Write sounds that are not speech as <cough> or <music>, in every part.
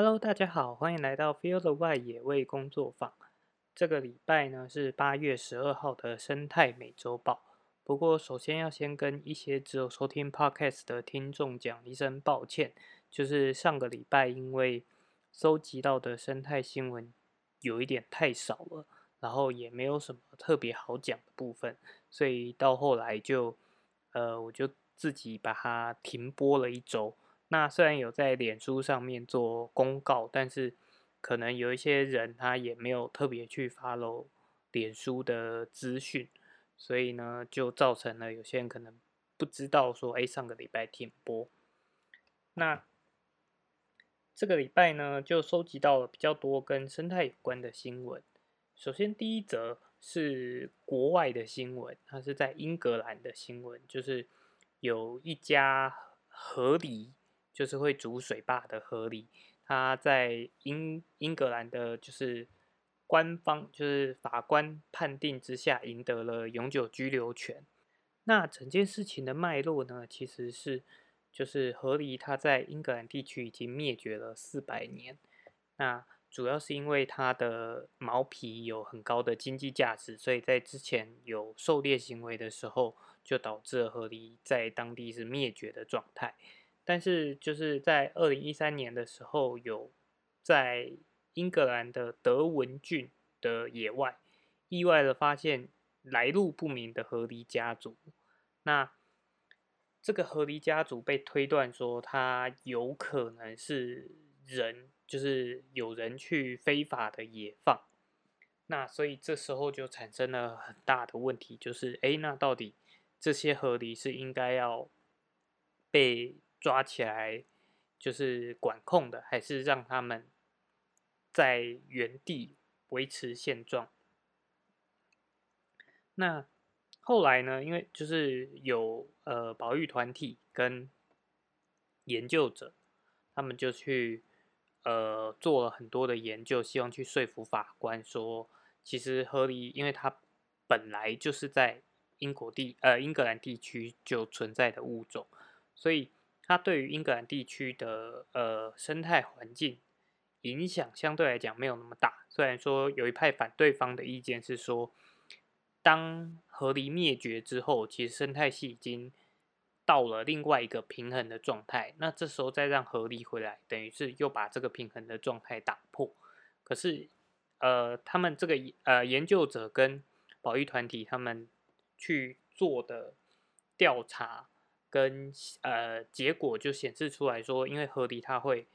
Hello，大家好，欢迎来到 Feel the 外野味工作坊。这个礼拜呢是八月十二号的生态美洲报。不过，首先要先跟一些只有收听 Podcast 的听众讲一声抱歉，就是上个礼拜因为收集到的生态新闻有一点太少了，然后也没有什么特别好讲的部分，所以到后来就呃我就自己把它停播了一周。那虽然有在脸书上面做公告，但是可能有一些人他也没有特别去 follow 脸书的资讯，所以呢就造成了有些人可能不知道说，哎，上个礼拜停播。那这个礼拜呢就收集到了比较多跟生态有关的新闻。首先第一则是国外的新闻，它是在英格兰的新闻，就是有一家河狸。就是会煮水坝的河狸，它在英英格兰的，就是官方就是法官判定之下，赢得了永久居留权。那整件事情的脉络呢，其实是就是河狸它在英格兰地区已经灭绝了四百年。那主要是因为它的毛皮有很高的经济价值，所以在之前有狩猎行为的时候，就导致了河狸在当地是灭绝的状态。但是就是在二零一三年的时候，有在英格兰的德文郡的野外，意外的发现来路不明的河狸家族。那这个河狸家族被推断说，它有可能是人，就是有人去非法的野放。那所以这时候就产生了很大的问题，就是哎，那到底这些河狸是应该要被？抓起来就是管控的，还是让他们在原地维持现状？那后来呢？因为就是有呃保育团体跟研究者，他们就去呃做了很多的研究，希望去说服法官说，其实河狸因为它本来就是在英国地呃英格兰地区就存在的物种，所以。它对于英格兰地区的呃生态环境影响相对来讲没有那么大。虽然说有一派反对方的意见是说，当河狸灭绝之后，其实生态系已经到了另外一个平衡的状态。那这时候再让河狸回来，等于是又把这个平衡的状态打破。可是，呃，他们这个呃研究者跟保育团体他们去做的调查。跟呃结果就显示出来说，因为河狸它会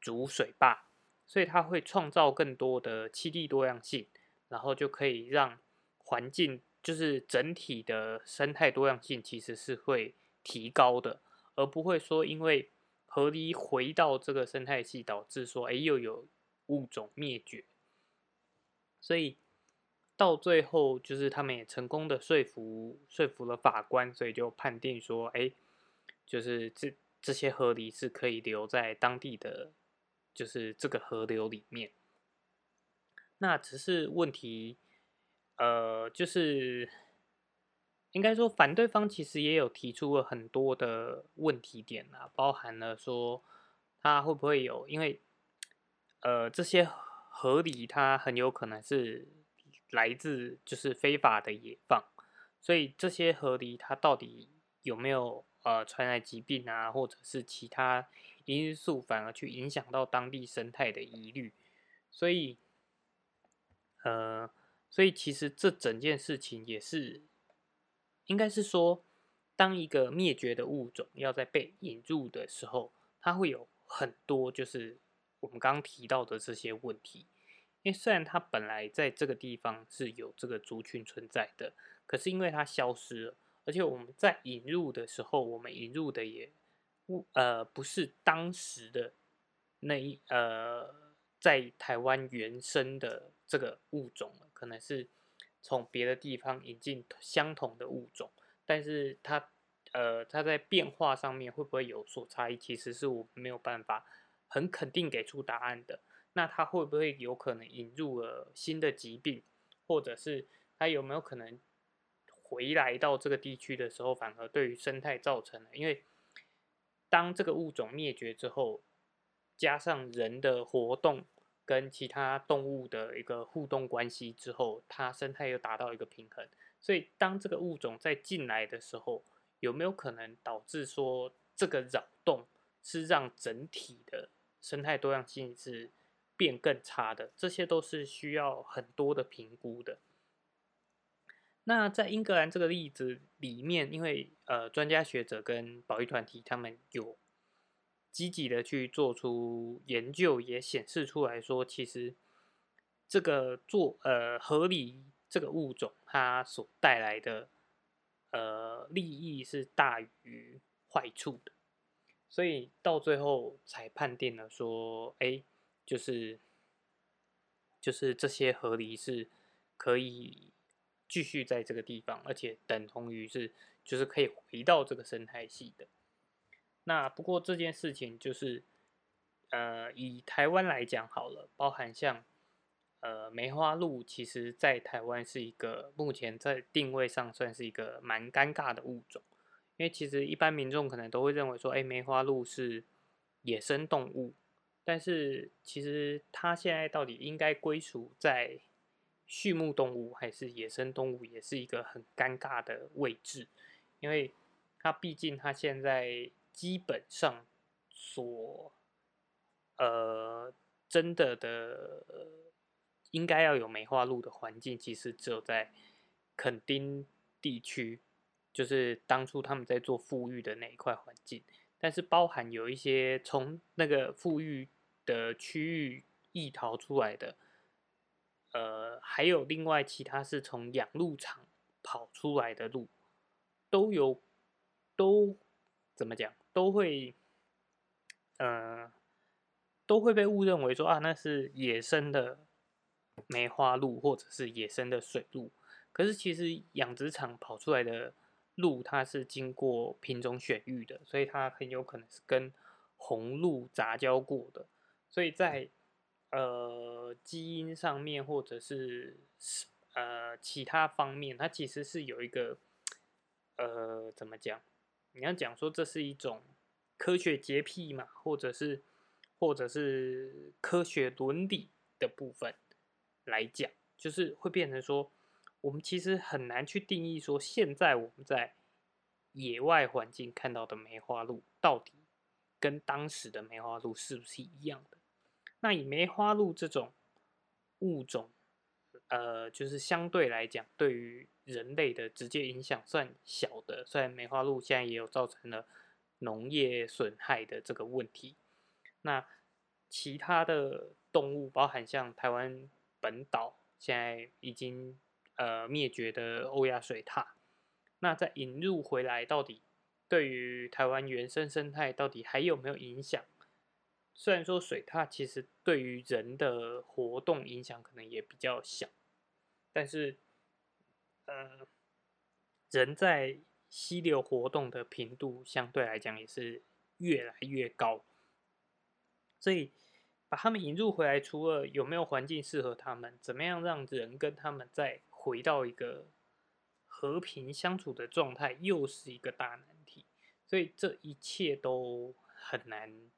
筑水坝，所以它会创造更多的栖地多样性，然后就可以让环境就是整体的生态多样性其实是会提高的，而不会说因为河狸回到这个生态系导致说哎又有物种灭绝，所以。到最后，就是他们也成功的说服说服了法官，所以就判定说，哎，就是这这些河狸是可以留在当地的，就是这个河流里面。那只是问题，呃，就是应该说反对方其实也有提出了很多的问题点啊，包含了说它会不会有，因为呃这些河狸它很有可能是。来自就是非法的野放，所以这些河狸它到底有没有呃传染疾病啊，或者是其他因素，反而去影响到当地生态的疑虑？所以，呃，所以其实这整件事情也是，应该是说，当一个灭绝的物种要在被引入的时候，它会有很多就是我们刚刚提到的这些问题。因为虽然它本来在这个地方是有这个族群存在的，可是因为它消失了，而且我们在引入的时候，我们引入的也不呃不是当时的那一呃在台湾原生的这个物种了，可能是从别的地方引进相同的物种，但是它呃它在变化上面会不会有所差异，其实是我没有办法很肯定给出答案的。那它会不会有可能引入了新的疾病，或者是它有没有可能回来到这个地区的时候，反而对于生态造成了？因为当这个物种灭绝之后，加上人的活动跟其他动物的一个互动关系之后，它生态又达到一个平衡。所以当这个物种再进来的时候，有没有可能导致说这个扰动是让整体的生态多样性是变更差的？这些都是需要很多的评估的。那在英格兰这个例子里面，因为呃专家学者跟保育团体他们有积极的去做出研究，也显示出来说，其实这个做呃合理这个物种它所带来的呃利益是大于坏处的，所以到最后才判定了说，哎，就是就是这些河狸是可以。继续在这个地方，而且等同于是就是可以回到这个生态系的。那不过这件事情就是，呃，以台湾来讲好了，包含像呃梅花鹿，其实在台湾是一个目前在定位上算是一个蛮尴尬的物种，因为其实一般民众可能都会认为说，哎，梅花鹿是野生动物，但是其实它现在到底应该归属在？畜牧动物还是野生动物，也是一个很尴尬的位置，因为它毕竟它现在基本上所呃真的的应该要有梅花鹿的环境，其实只有在垦丁地区，就是当初他们在做富裕的那一块环境，但是包含有一些从那个富裕的区域异逃出来的。呃，还有另外其他是从养鹿场跑出来的鹿，都有都怎么讲，都会呃都会被误认为说啊，那是野生的梅花鹿或者是野生的水鹿。可是其实养殖场跑出来的鹿，它是经过品种选育的，所以它很有可能是跟红鹿杂交过的，所以在。呃，基因上面或者是呃其他方面，它其实是有一个呃怎么讲？你要讲说这是一种科学洁癖嘛，或者是或者是科学伦理的部分来讲，就是会变成说，我们其实很难去定义说，现在我们在野外环境看到的梅花鹿，到底跟当时的梅花鹿是不是一样的？那以梅花鹿这种物种，呃，就是相对来讲，对于人类的直接影响算小的。虽然梅花鹿现在也有造成了农业损害的这个问题，那其他的动物，包含像台湾本岛现在已经呃灭绝的欧亚水獭，那再引入回来，到底对于台湾原生生态到底还有没有影响？虽然说水獭其实对于人的活动影响可能也比较小，但是，呃，人在溪流活动的频度相对来讲也是越来越高，所以把他们引入回来，除了有没有环境适合他们，怎么样让人跟他们再回到一个和平相处的状态，又是一个大难题。所以这一切都很难。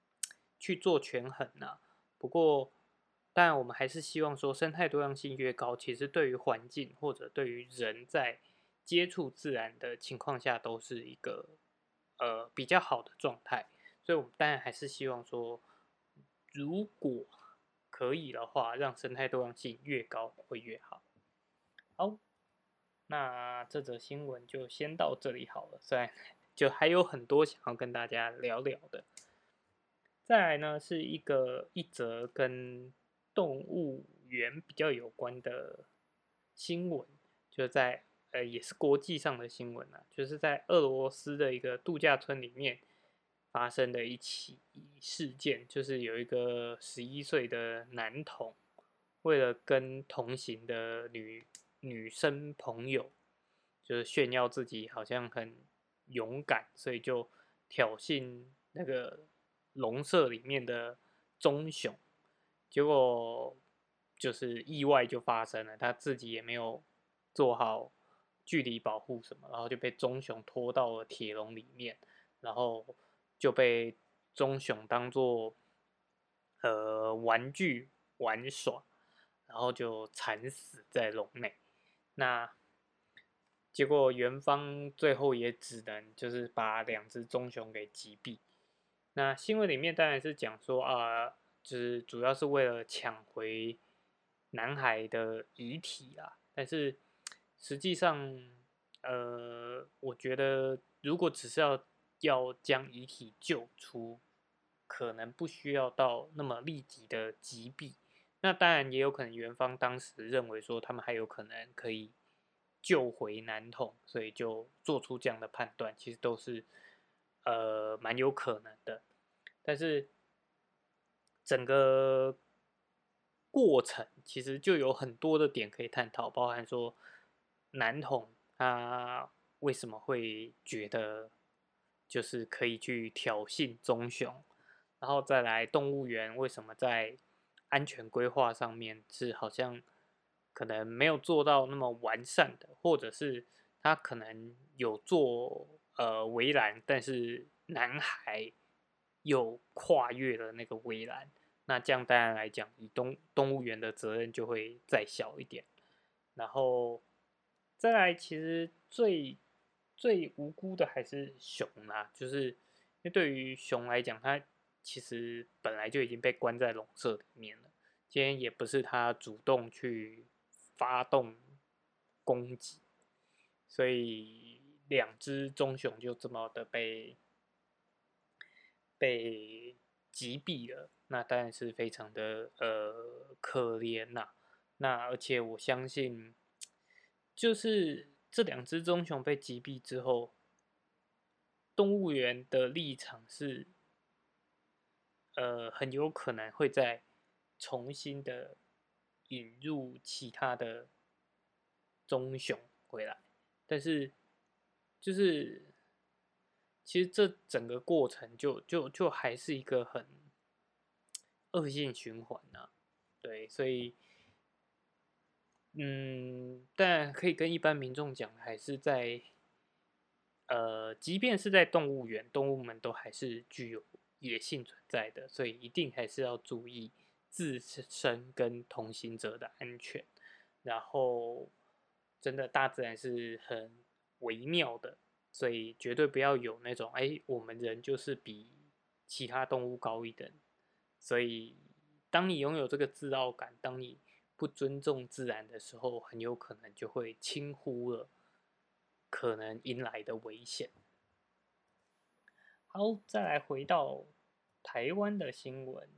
去做权衡呢？不过，当然我们还是希望说，生态多样性越高，其实对于环境或者对于人在接触自然的情况下，都是一个呃比较好的状态。所以，我们当然还是希望说，如果可以的话，让生态多样性越高会越好。好，那这则新闻就先到这里好了。虽然 <laughs> 就还有很多想要跟大家聊聊的。再来呢，是一个一则跟动物园比较有关的新闻，就在呃也是国际上的新闻啊，就是在俄罗斯的一个度假村里面发生的一起事件，就是有一个十一岁的男童，为了跟同行的女女生朋友，就是炫耀自己好像很勇敢，所以就挑衅那个。笼舍里面的棕熊，结果就是意外就发生了，他自己也没有做好距离保护什么，然后就被棕熊拖到了铁笼里面，然后就被棕熊当做呃玩具玩耍，然后就惨死在笼内。那结果元方最后也只能就是把两只棕熊给击毙。那新闻里面当然是讲说啊，就是主要是为了抢回男孩的遗体啊，但是实际上，呃，我觉得如果只是要要将遗体救出，可能不需要到那么立即的击毙。那当然也有可能元方当时认为说他们还有可能可以。救回男童，所以就做出这样的判断，其实都是呃蛮有可能的。但是整个过程其实就有很多的点可以探讨，包含说男童他为什么会觉得就是可以去挑衅棕熊，然后再来动物园为什么在安全规划上面是好像。可能没有做到那么完善的，或者是他可能有做呃围栏，但是男孩又跨越了那个围栏，那这样当然来讲，以动动物园的责任就会再小一点。然后再来，其实最最无辜的还是熊啦，就是因为对于熊来讲，它其实本来就已经被关在笼舍里面了，今天也不是它主动去。发动攻击，所以两只棕熊就这么的被被击毙了。那当然是非常的呃可怜呐。那而且我相信，就是这两只棕熊被击毙之后，动物园的立场是呃很有可能会在重新的。引入其他的棕熊回来，但是就是其实这整个过程就就就还是一个很恶性循环呐，对，所以嗯，但可以跟一般民众讲，还是在呃，即便是在动物园，动物们都还是具有野性存在的，所以一定还是要注意。自身跟同行者的安全，然后真的大自然是很微妙的，所以绝对不要有那种哎，我们人就是比其他动物高一等。所以当你拥有这个自傲感，当你不尊重自然的时候，很有可能就会轻忽了可能迎来的危险。好，再来回到台湾的新闻。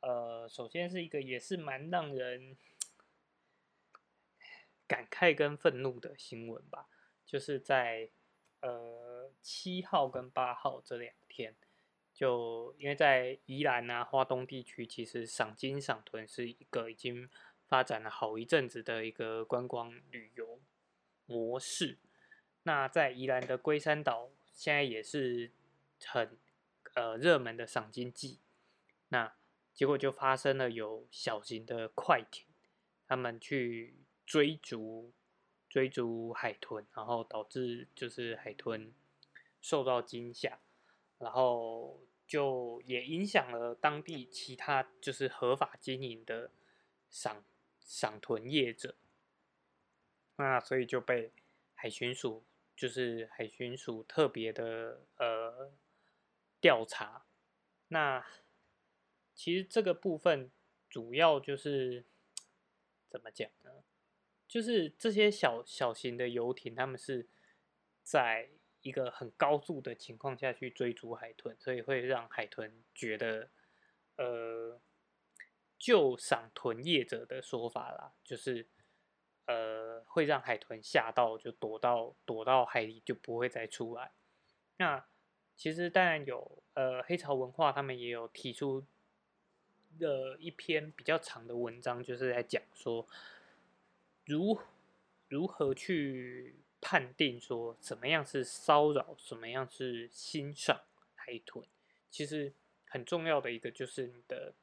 呃，首先是一个也是蛮让人 <sighs> 感慨跟愤怒的新闻吧，就是在呃七号跟八号这两天，就因为在宜兰啊、花东地区，其实赏金赏豚是一个已经发展了好一阵子的一个观光旅游模式。那在宜兰的龟山岛，现在也是很呃热门的赏金季。那结果就发生了有小型的快艇，他们去追逐追逐海豚，然后导致就是海豚受到惊吓，然后就也影响了当地其他就是合法经营的赏赏豚业者，那所以就被海巡署就是海巡署特别的呃调查，那。其实这个部分主要就是 <tsk> 怎么讲呢？就是这些小小型的游艇，他们是在一个很高速的情况下去追逐海豚，所以会让海豚觉得，呃，就赏豚业者的说法啦，就是呃会让海豚吓到，就躲到躲到海里，就不会再出来。那其实当然有，呃，黑潮文化他们也有提出。的一篇比较长的文章，就是在讲说，如如何去判定说怎么样是骚扰，怎么样是欣赏海豚。其实很重要的一个就是你的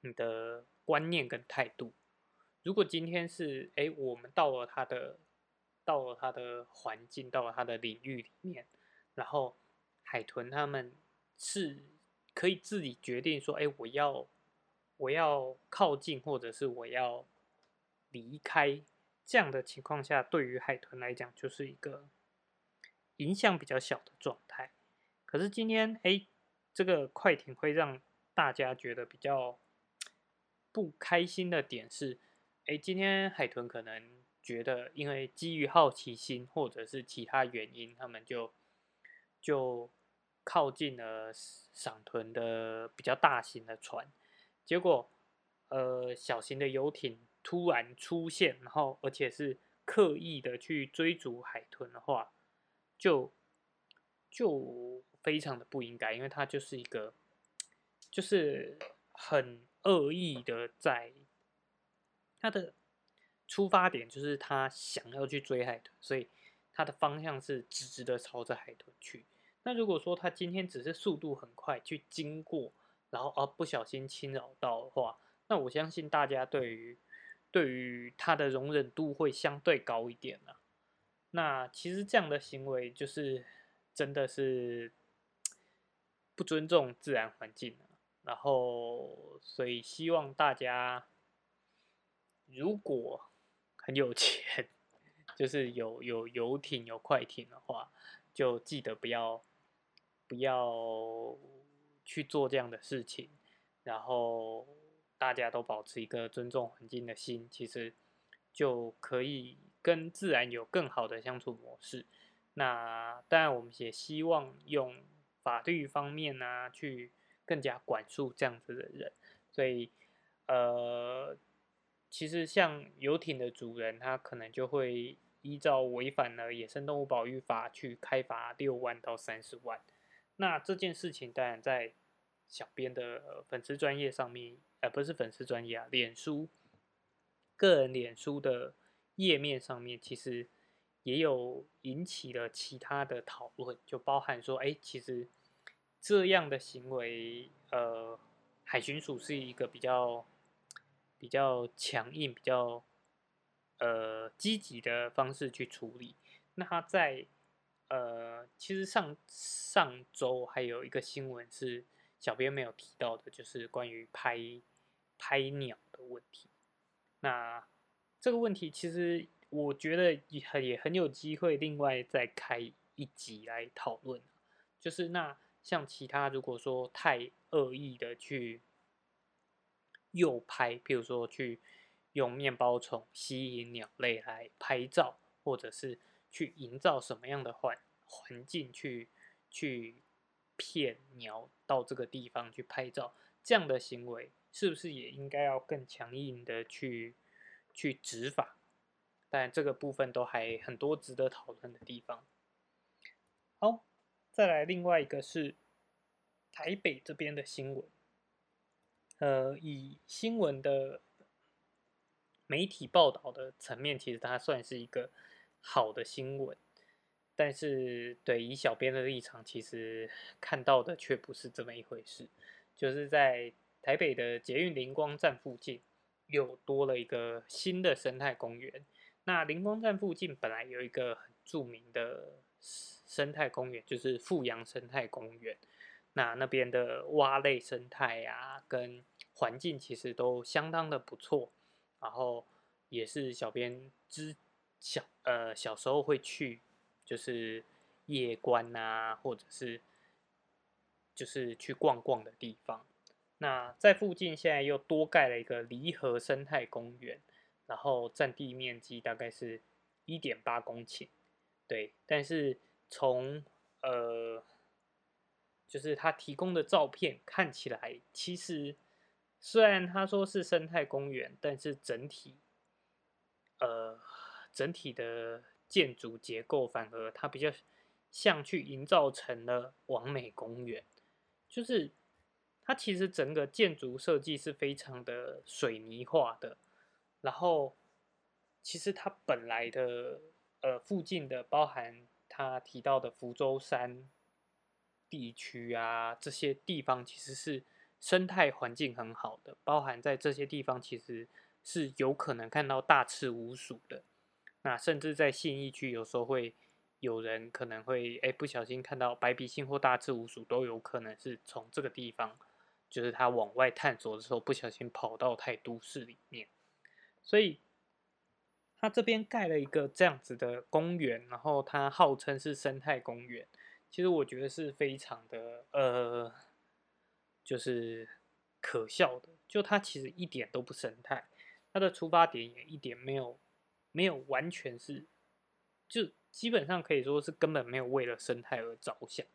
你的观念跟态度。如果今天是哎，我们到了他的到了他的环境，到了他的领域里面，然后海豚他们是。可以自己决定说，哎，我要我要靠近，或者是我要离开，这样的情况下，对于海豚来讲，就是一个影响比较小的状态。可是今天，哎，这个快艇会让大家觉得比较不开心的点是，哎，今天海豚可能觉得，因为基于好奇心或者是其他原因，他们就就靠近了赏豚的比较大型的船，结果，呃，小型的游艇突然出现，然后而且是刻意的去追逐海豚的话，就就。非常的不应该，因为他就是一个，就是很恶意的，在他的出发点就是他想要去追海豚，所以他的方向是直直的朝着海豚去。那如果说他今天只是速度很快去经过，然后啊不小心侵扰到的话，那我相信大家对于对于他的容忍度会相对高一点啊。那其实这样的行为就是真的是。不尊重自然环境然后所以希望大家如果很有钱，<laughs> 就是有有游艇有快艇的话，就记得不要不要去做这样的事情，然后大家都保持一个尊重环境的心，其实就可以跟自然有更好的相处模式。那当然，我们也希望用。法律方面呢，去更加管束这样子的人，所以，呃，其实像游艇的主人，他可能就会依照违反了野生动物保育法去开罚六万到三十万。那这件事情当然在小编的粉丝专业上面，呃，不是粉丝专业啊，脸书个人脸书的页面上面，其实。也有引起了其他的讨论，就包含说，哎，其实这样的行为，呃，海巡署是一个比较比较强硬、比较呃积极的方式去处理。那他在呃，其实上上周还有一个新闻是小编没有提到的，就是关于拍拍鸟的问题。那这个问题其实。我觉得也很也很有机会，另外再开一集来讨论。就是那像其他如果说太恶意的去诱拍，譬如说去用面包虫吸引鸟类来拍照，或者是去营造什么样的环环境去去骗鸟到这个地方去拍照，这样的行为是不是也应该要更强硬的去去执法？但这个部分都还很多值得讨论的地方。好，再来另外一个是台北这边的新闻。呃，以新闻的媒体报道的层面，其实它算是一个好的新闻。但是，对以小编的立场，其实看到的却不是这么一回事。就是在台北的捷运灵光站附近，又多了一个新的生态公园。那灵光站附近本来有一个很著名的生态公园，就是富阳生态公园。那那边的蛙类生态啊，跟环境其实都相当的不错。然后也是小编之小呃小时候会去，就是夜观啊，或者是就是去逛逛的地方。那在附近现在又多盖了一个离河生态公园。然后占地面积大概是一点八公顷，对，但是从呃，就是他提供的照片看起来，其实虽然他说是生态公园，但是整体呃整体的建筑结构反而它比较像去营造成了完美公园，就是它其实整个建筑设计是非常的水泥化的。然后，其实它本来的呃附近的包含他提到的福州山地区啊，这些地方其实是生态环境很好的，包含在这些地方其实是有可能看到大赤鼯鼠的。那甚至在信义区有时候会有人可能会哎不小心看到白鼻星或大赤鼯鼠，都有可能是从这个地方，就是他往外探索的时候不小心跑到太都市里面，所以他这边盖了一个这样子的公园，然后它号称是生态公园，其实我觉得是非常的呃，就是可笑的，就它其实一点都不生态，它的出发点也一点没有没有完全是就。基本上可以说是根本没有为了生态而着想。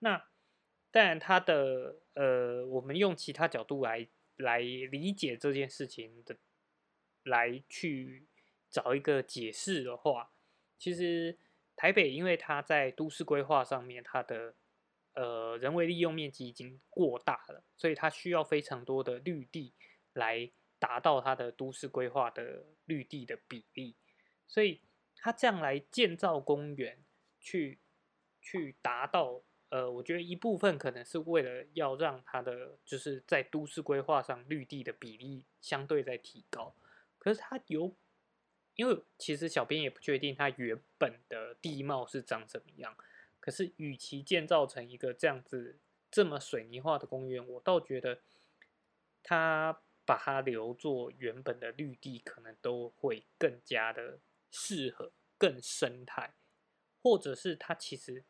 那当然，它的呃，我们用其他角度来来理解这件事情的，来去找一个解释的话，其实台北因为它在都市规划上面，它的呃人为利用面积已经过大了，所以它需要非常多的绿地来达到它的都市规划的绿地的比例，所以。他这样来建造公园，去去达到呃，我觉得一部分可能是为了要让它的就是在都市规划上绿地的比例相对在提高。可是它有，因为其实小编也不确定它原本的地貌是长什么样。可是与其建造成一个这样子这么水泥化的公园，我倒觉得它把它留作原本的绿地，可能都会更加的。适合更生态，或者是它其实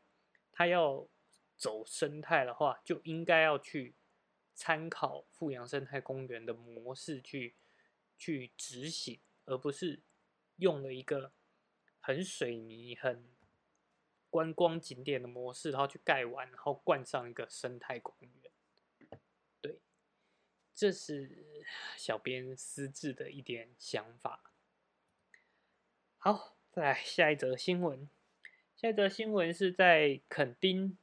它要走生态的话，就应该要去参考富阳生态公园的模式去去执行，而不是用了一个很水泥、很观光景点的模式，然后去盖完，然后冠上一个生态公园。这是小编私自的一点想法。好，再来下一则新闻。下一则新闻是在垦丁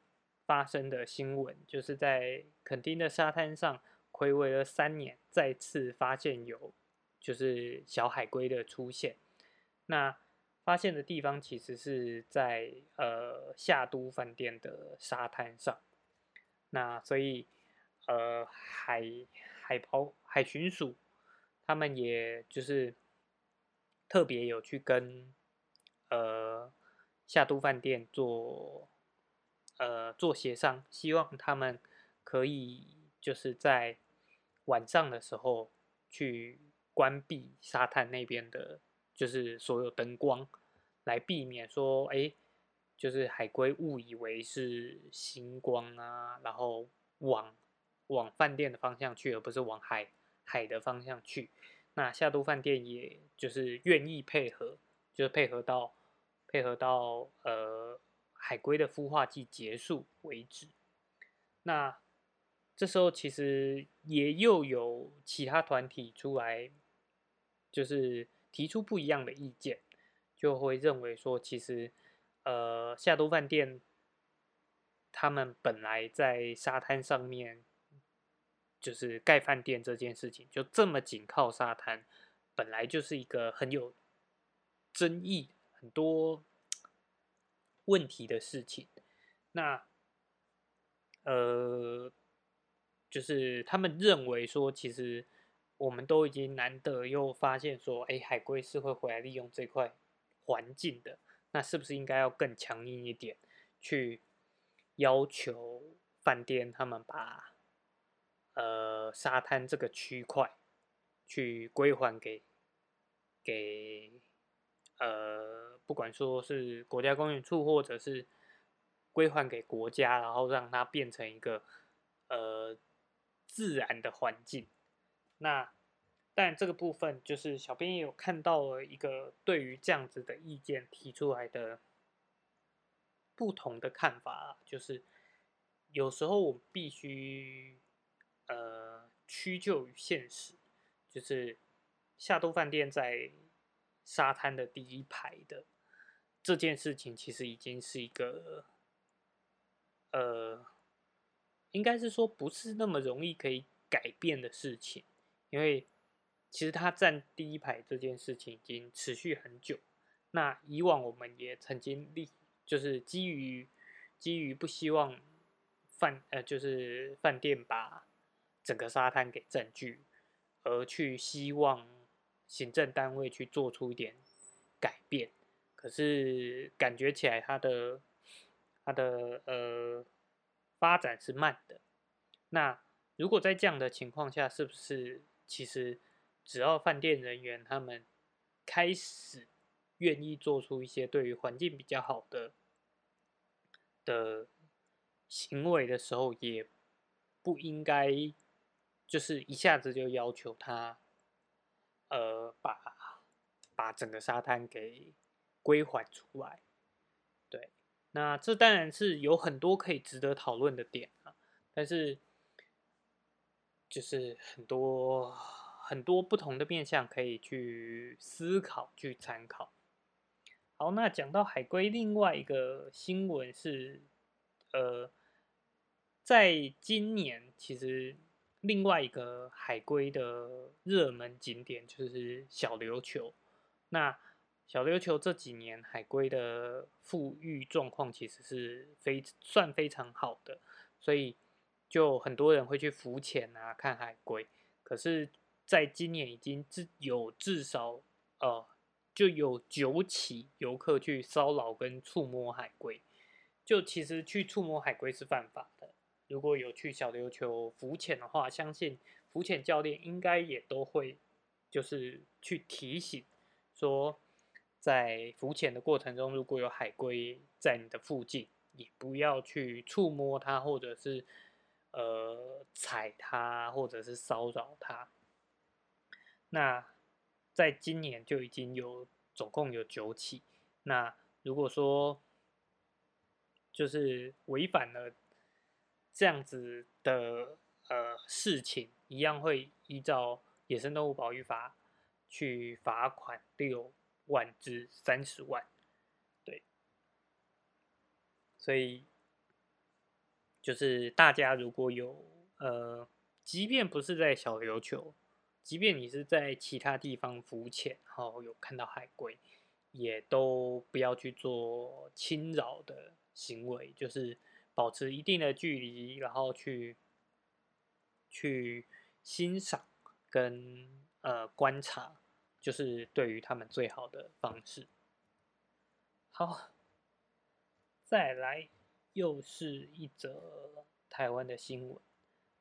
发生的新闻，就是在垦丁的沙滩上，暌违了三年，再次发现有就是小海龟的出现。那发现的地方其实是在呃夏都饭店的沙滩上。那所以呃海海豹海巡署他们也就是。特别有去跟呃夏都饭店做呃做协商，希望他们可以就是在晚上的时候去关闭沙滩那边的，就是所有灯光，来避免说哎，就是海龟误以为是星光啊，然后往往饭店的方向去，而不是往海海的方向去。那夏都饭店也就是愿意配合，就是配合到配合到呃海龟的孵化季结束为止。那这时候其实也又有其他团体出来，就是提出不一样的意见，就会认为说，其实呃夏都饭店他们本来在沙滩上面。就是盖饭店这件事情，就这么紧靠沙滩，本来就是一个很有争议、很多问题的事情。那呃，就是他们认为说，其实我们都已经难得又发现说，哎，海龟是会回来利用这块环境的，那是不是应该要更强硬一点，去要求饭店他们把？呃，沙滩这个区块去归还给给呃，不管说是国家公园处，或者是归还给国家，然后让它变成一个呃自然的环境。那但这个部分就是小编也有看到了一个对于这样子的意见提出来的不同的看法，就是有时候我们必须。呃，屈就于现实，就是夏都饭店在沙滩的第一排的这件事情，其实已经是一个呃，应该是说不是那么容易可以改变的事情，因为其实他占第一排这件事情已经持续很久。那以往我们也曾经立，就是基于基于不希望饭呃，就是饭店把整个沙滩给占据，而去希望行政单位去做出一点改变。可是感觉起来它的它的呃发展是慢的。那如果在这样的情况下，是不是其实只要饭店人员他们开始愿意做出一些对于环境比较好的的行为的时候，也不应该就是一下子就要求他呃把把整个沙滩给归还出来？对，那这当然是有很多可以值得讨论的点啊，但是。就是很多很多不同的面向可以去思考、去参考。好，那讲到海龟，另外一个新闻是，呃，在今年其实另外一个海龟的热门景点就是小琉球。那小琉球这几年海龟的富裕状况其实是非算非常好的，所以。就很多人会去浮潜啊，看海龟。可是，在今年已经至有至少呃，就有九起游客去骚扰跟触摸海龟。就其实去触摸海龟是犯法的。如果有去小琉球浮潜的话，相信浮潜教练应该也都会就是去提醒说，在浮潜的过程中，如果有海龟在你的附近，也不要去触摸它，或者是。呃，踩它或者是骚扰它，那在今年就已经有总共有九起。那如果说就是违反了这样子的呃事情，一样会依照《野生动物保育法》去罚款六万至三十万。对，所以。就是大家如果有呃，即便不是在小琉球，即便你是在其他地方浮潜，然后有看到海龟，也都不要去做侵扰的行为，就是保持一定的距离，然后去去欣赏跟呃观察，就是对于他们最好的方式。好，再来。又是一则台湾的新闻，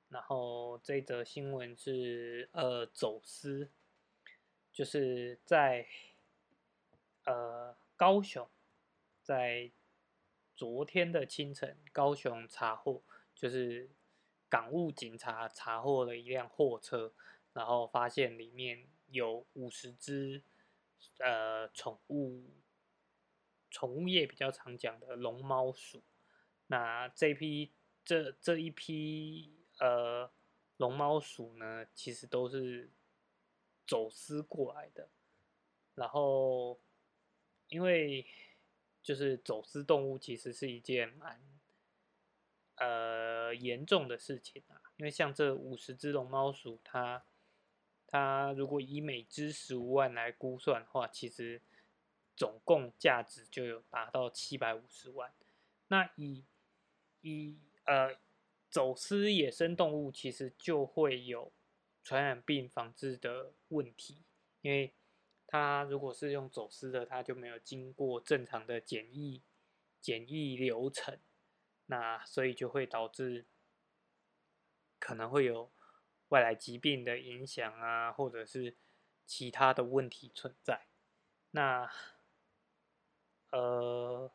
然后这则新闻是呃走私，就是在呃高雄，在昨天的清晨，高雄查获，就是港务警察查获了一辆货车，然后发现里面有五十只呃宠物，宠物业比较常讲的龙猫鼠。那这批这这一批呃龙猫鼠呢，其实都是走私过来的。然后，因为就是走私动物其实是一件蛮呃严重的事情啊。因为像这五十只龙猫鼠，它它如果以每只十五万来估算的话，其实总共价值就有达到七百五十万。那以以呃，走私野生动物其实就会有传染病防治的问题，因为它如果是用走私的，它就没有经过正常的检疫检疫流程，那所以就会导致可能会有外来疾病的影响啊，或者是其他的问题存在。那呃。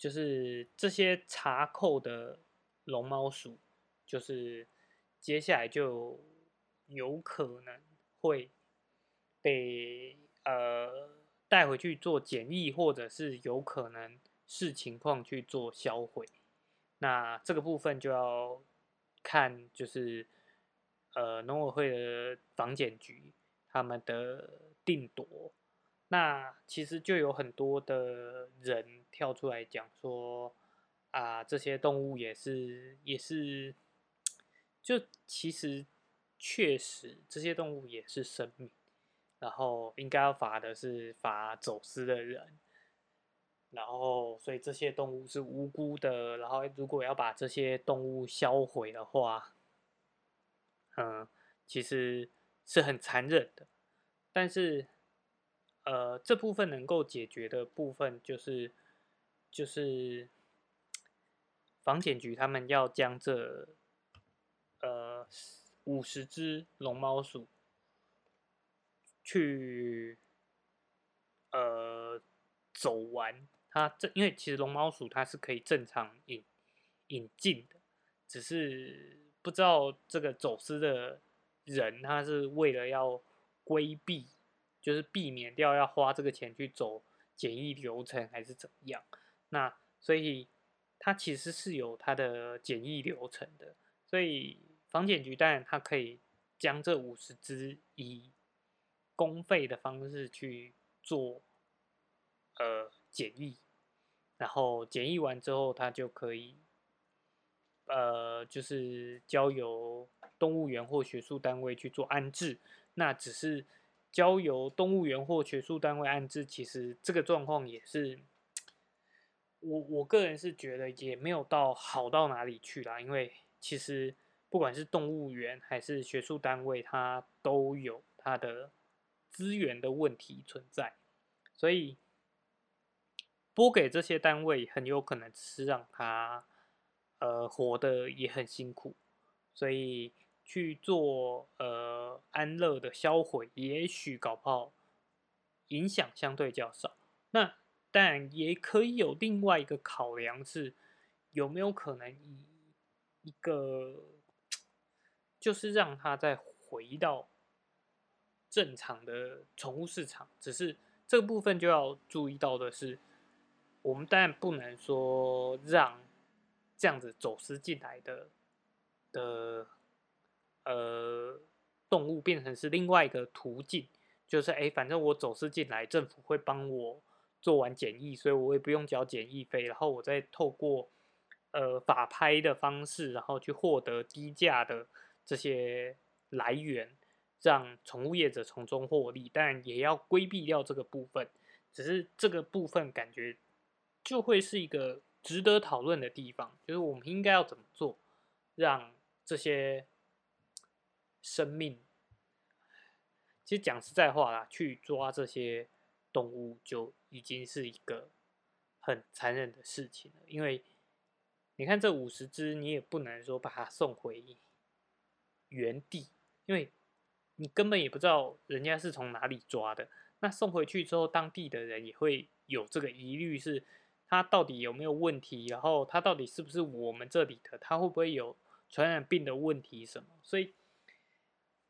就是这些查扣的龙猫鼠，就是接下来就有可能会被呃带回去做检疫，或者是有可能视情况去做销毁。那这个部分就要看就是呃农委会的防检局他们的定夺。那其实就有很多的人跳出来讲说，啊，这些动物也是也是，就其实确实这些动物也是生命，然后应该要罚的是罚走私的人，然后所以这些动物是无辜的，然后如果要把这些动物销毁的话，嗯，其实是很残忍的，但是。呃，这部分能够解决的部分就是就是防检局他们要将这呃五十只龙猫鼠去呃走完。它这因为其实龙猫鼠它是可以正常引引进的，只是不知道这个走私的人他是为了要规避，就是避免掉要花这个钱去走检疫流程还是怎么样。那所以它其实是有它的检疫流程的，所以防检局当然它可以将这五十只以公费的方式去做，呃。检疫，然后检疫完之后，他就可以，呃，就是交由动物园或学术单位去做安置。那只是交由动物园或学术单位安置，其实这个状况也是，我我个人是觉得也没有到好到哪里去啦。因为其实不管是动物园还是学术单位，它都有它的资源的问题存在，所以。拨给这些单位，很有可能是让他，呃，活得也很辛苦，所以去做呃安乐的销毁，也许搞不好影响相对较少。那但也可以有另外一个考量是，有没有可能以一个，<tsk> 就是让他再回到正常的宠物市场，只是这部分就要注意到的是。我们当然不能说让这样子走私进来的的呃动物变成是另外一个途径，就是哎，反正我走私进来，政府会帮我做完检疫，所以我也不用交检疫费，然后我再透过呃法拍的方式，然后去获得低价的这些来源，让宠物业者从中获利，但也要规避掉这个部分，只是这个部分感觉。就会是一个值得讨论的地方，就是我们应该要怎么做，让这些生命，其实讲实在话啦，去抓这些动物就已经是一个很残忍的事情了。因为你看这五十只，你也不能说把它送回原地，因为你根本也不知道人家是从哪里抓的。那送回去之后，当地的人也会有这个疑虑是。它到底有没有问题？然后它到底是不是我们这里的？它会不会有传染病的问题什么？所以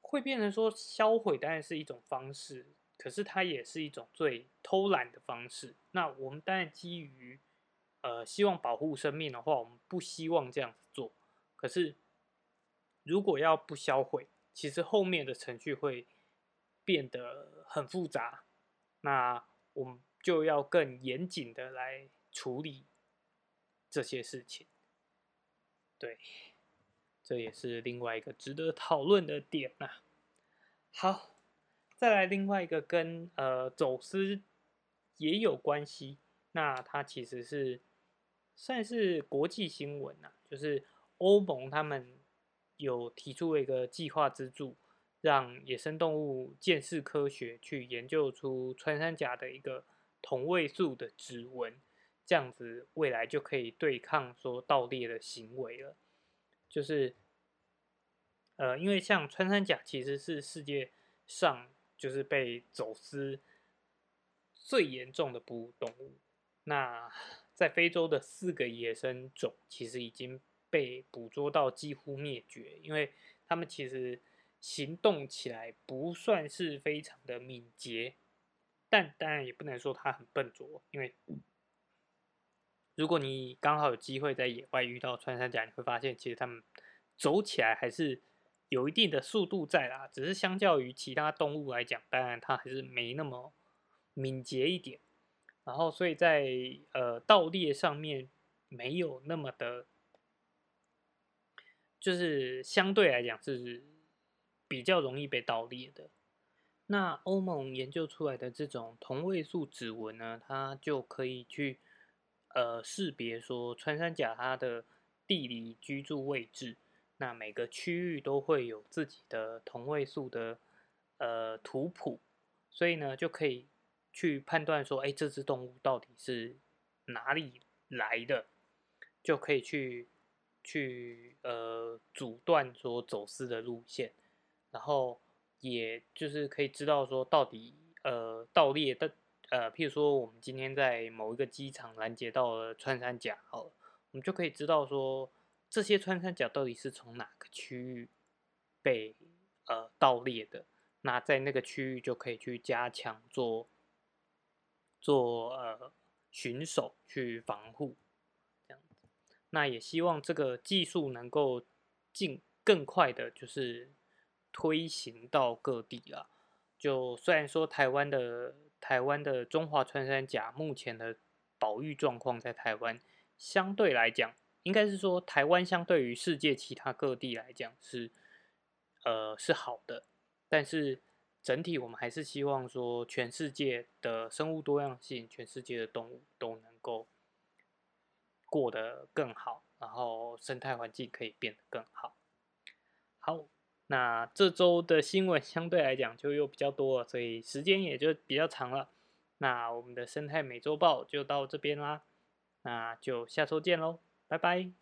会变成说销毁当然是一种方式，可是它也是一种最偷懒的方式。那我们当然基于呃希望保护生命的话，我们不希望这样子做。可是如果要不销毁，其实后面的程序会变得很复杂。那我们就要更严谨的来。处理这些事情，对，这也是另外一个值得讨论的点呐。好，再来另外一个跟呃走私也有关系，那它其实是算是国际新闻呐，就是欧盟他们有提出了一个计划资助，让野生动物见识科学去研究出穿山甲的一个同位素的指纹。这样子未来就可以对抗说盗猎的行为了，就是，呃，因为像穿山甲其实是世界上就是被走私最严重的哺乳动物，那在非洲的四个野生种其实已经被捕捉到几乎灭绝，因为它们其实行动起来不算是非常的敏捷，但当然也不能说它很笨拙，因为。如果你刚好有机会在野外遇到穿山甲，你会发现其实它们走起来还是有一定的速度在啦，只是相较于其他动物来讲，当然它还是没那么敏捷一点。然后所以在呃盗猎上面没有那么的，就是相对来讲是比较容易被盗猎的。那欧盟研究出来的这种同位素指纹呢，它就可以去。呃，识别说穿山甲它的地理居住位置，那每个区域都会有自己的同位素的呃图谱，所以呢就可以去判断说，哎，这只动物到底是哪里来的，就可以去去呃阻断说走私的路线，然后也就是可以知道说到底呃盗猎的呃，譬如说我们今天在某一个机场拦截到了穿山甲，好，我们就可以知道说这些穿山甲到底是从哪个区域被呃盗猎的，那在那个区域就可以去加强做。做呃巡守去防护，那也希望这个技术能够尽更快的，就是推行到各地啊。就虽然说台湾的台湾的中华穿山甲目前的保育状况在台湾相对来讲，应该是说台湾相对于世界其他各地来讲是呃是好的，但是。整体我们还是希望说，全世界的生物多样性，全世界的动物都能够过得更好，然后生态环境可以变得更好。好，那这周的新闻相对来讲就又比较多了，所以时间也就比较长了。那我们的生态美洲豹就到这边啦，那就下周见喽，拜拜。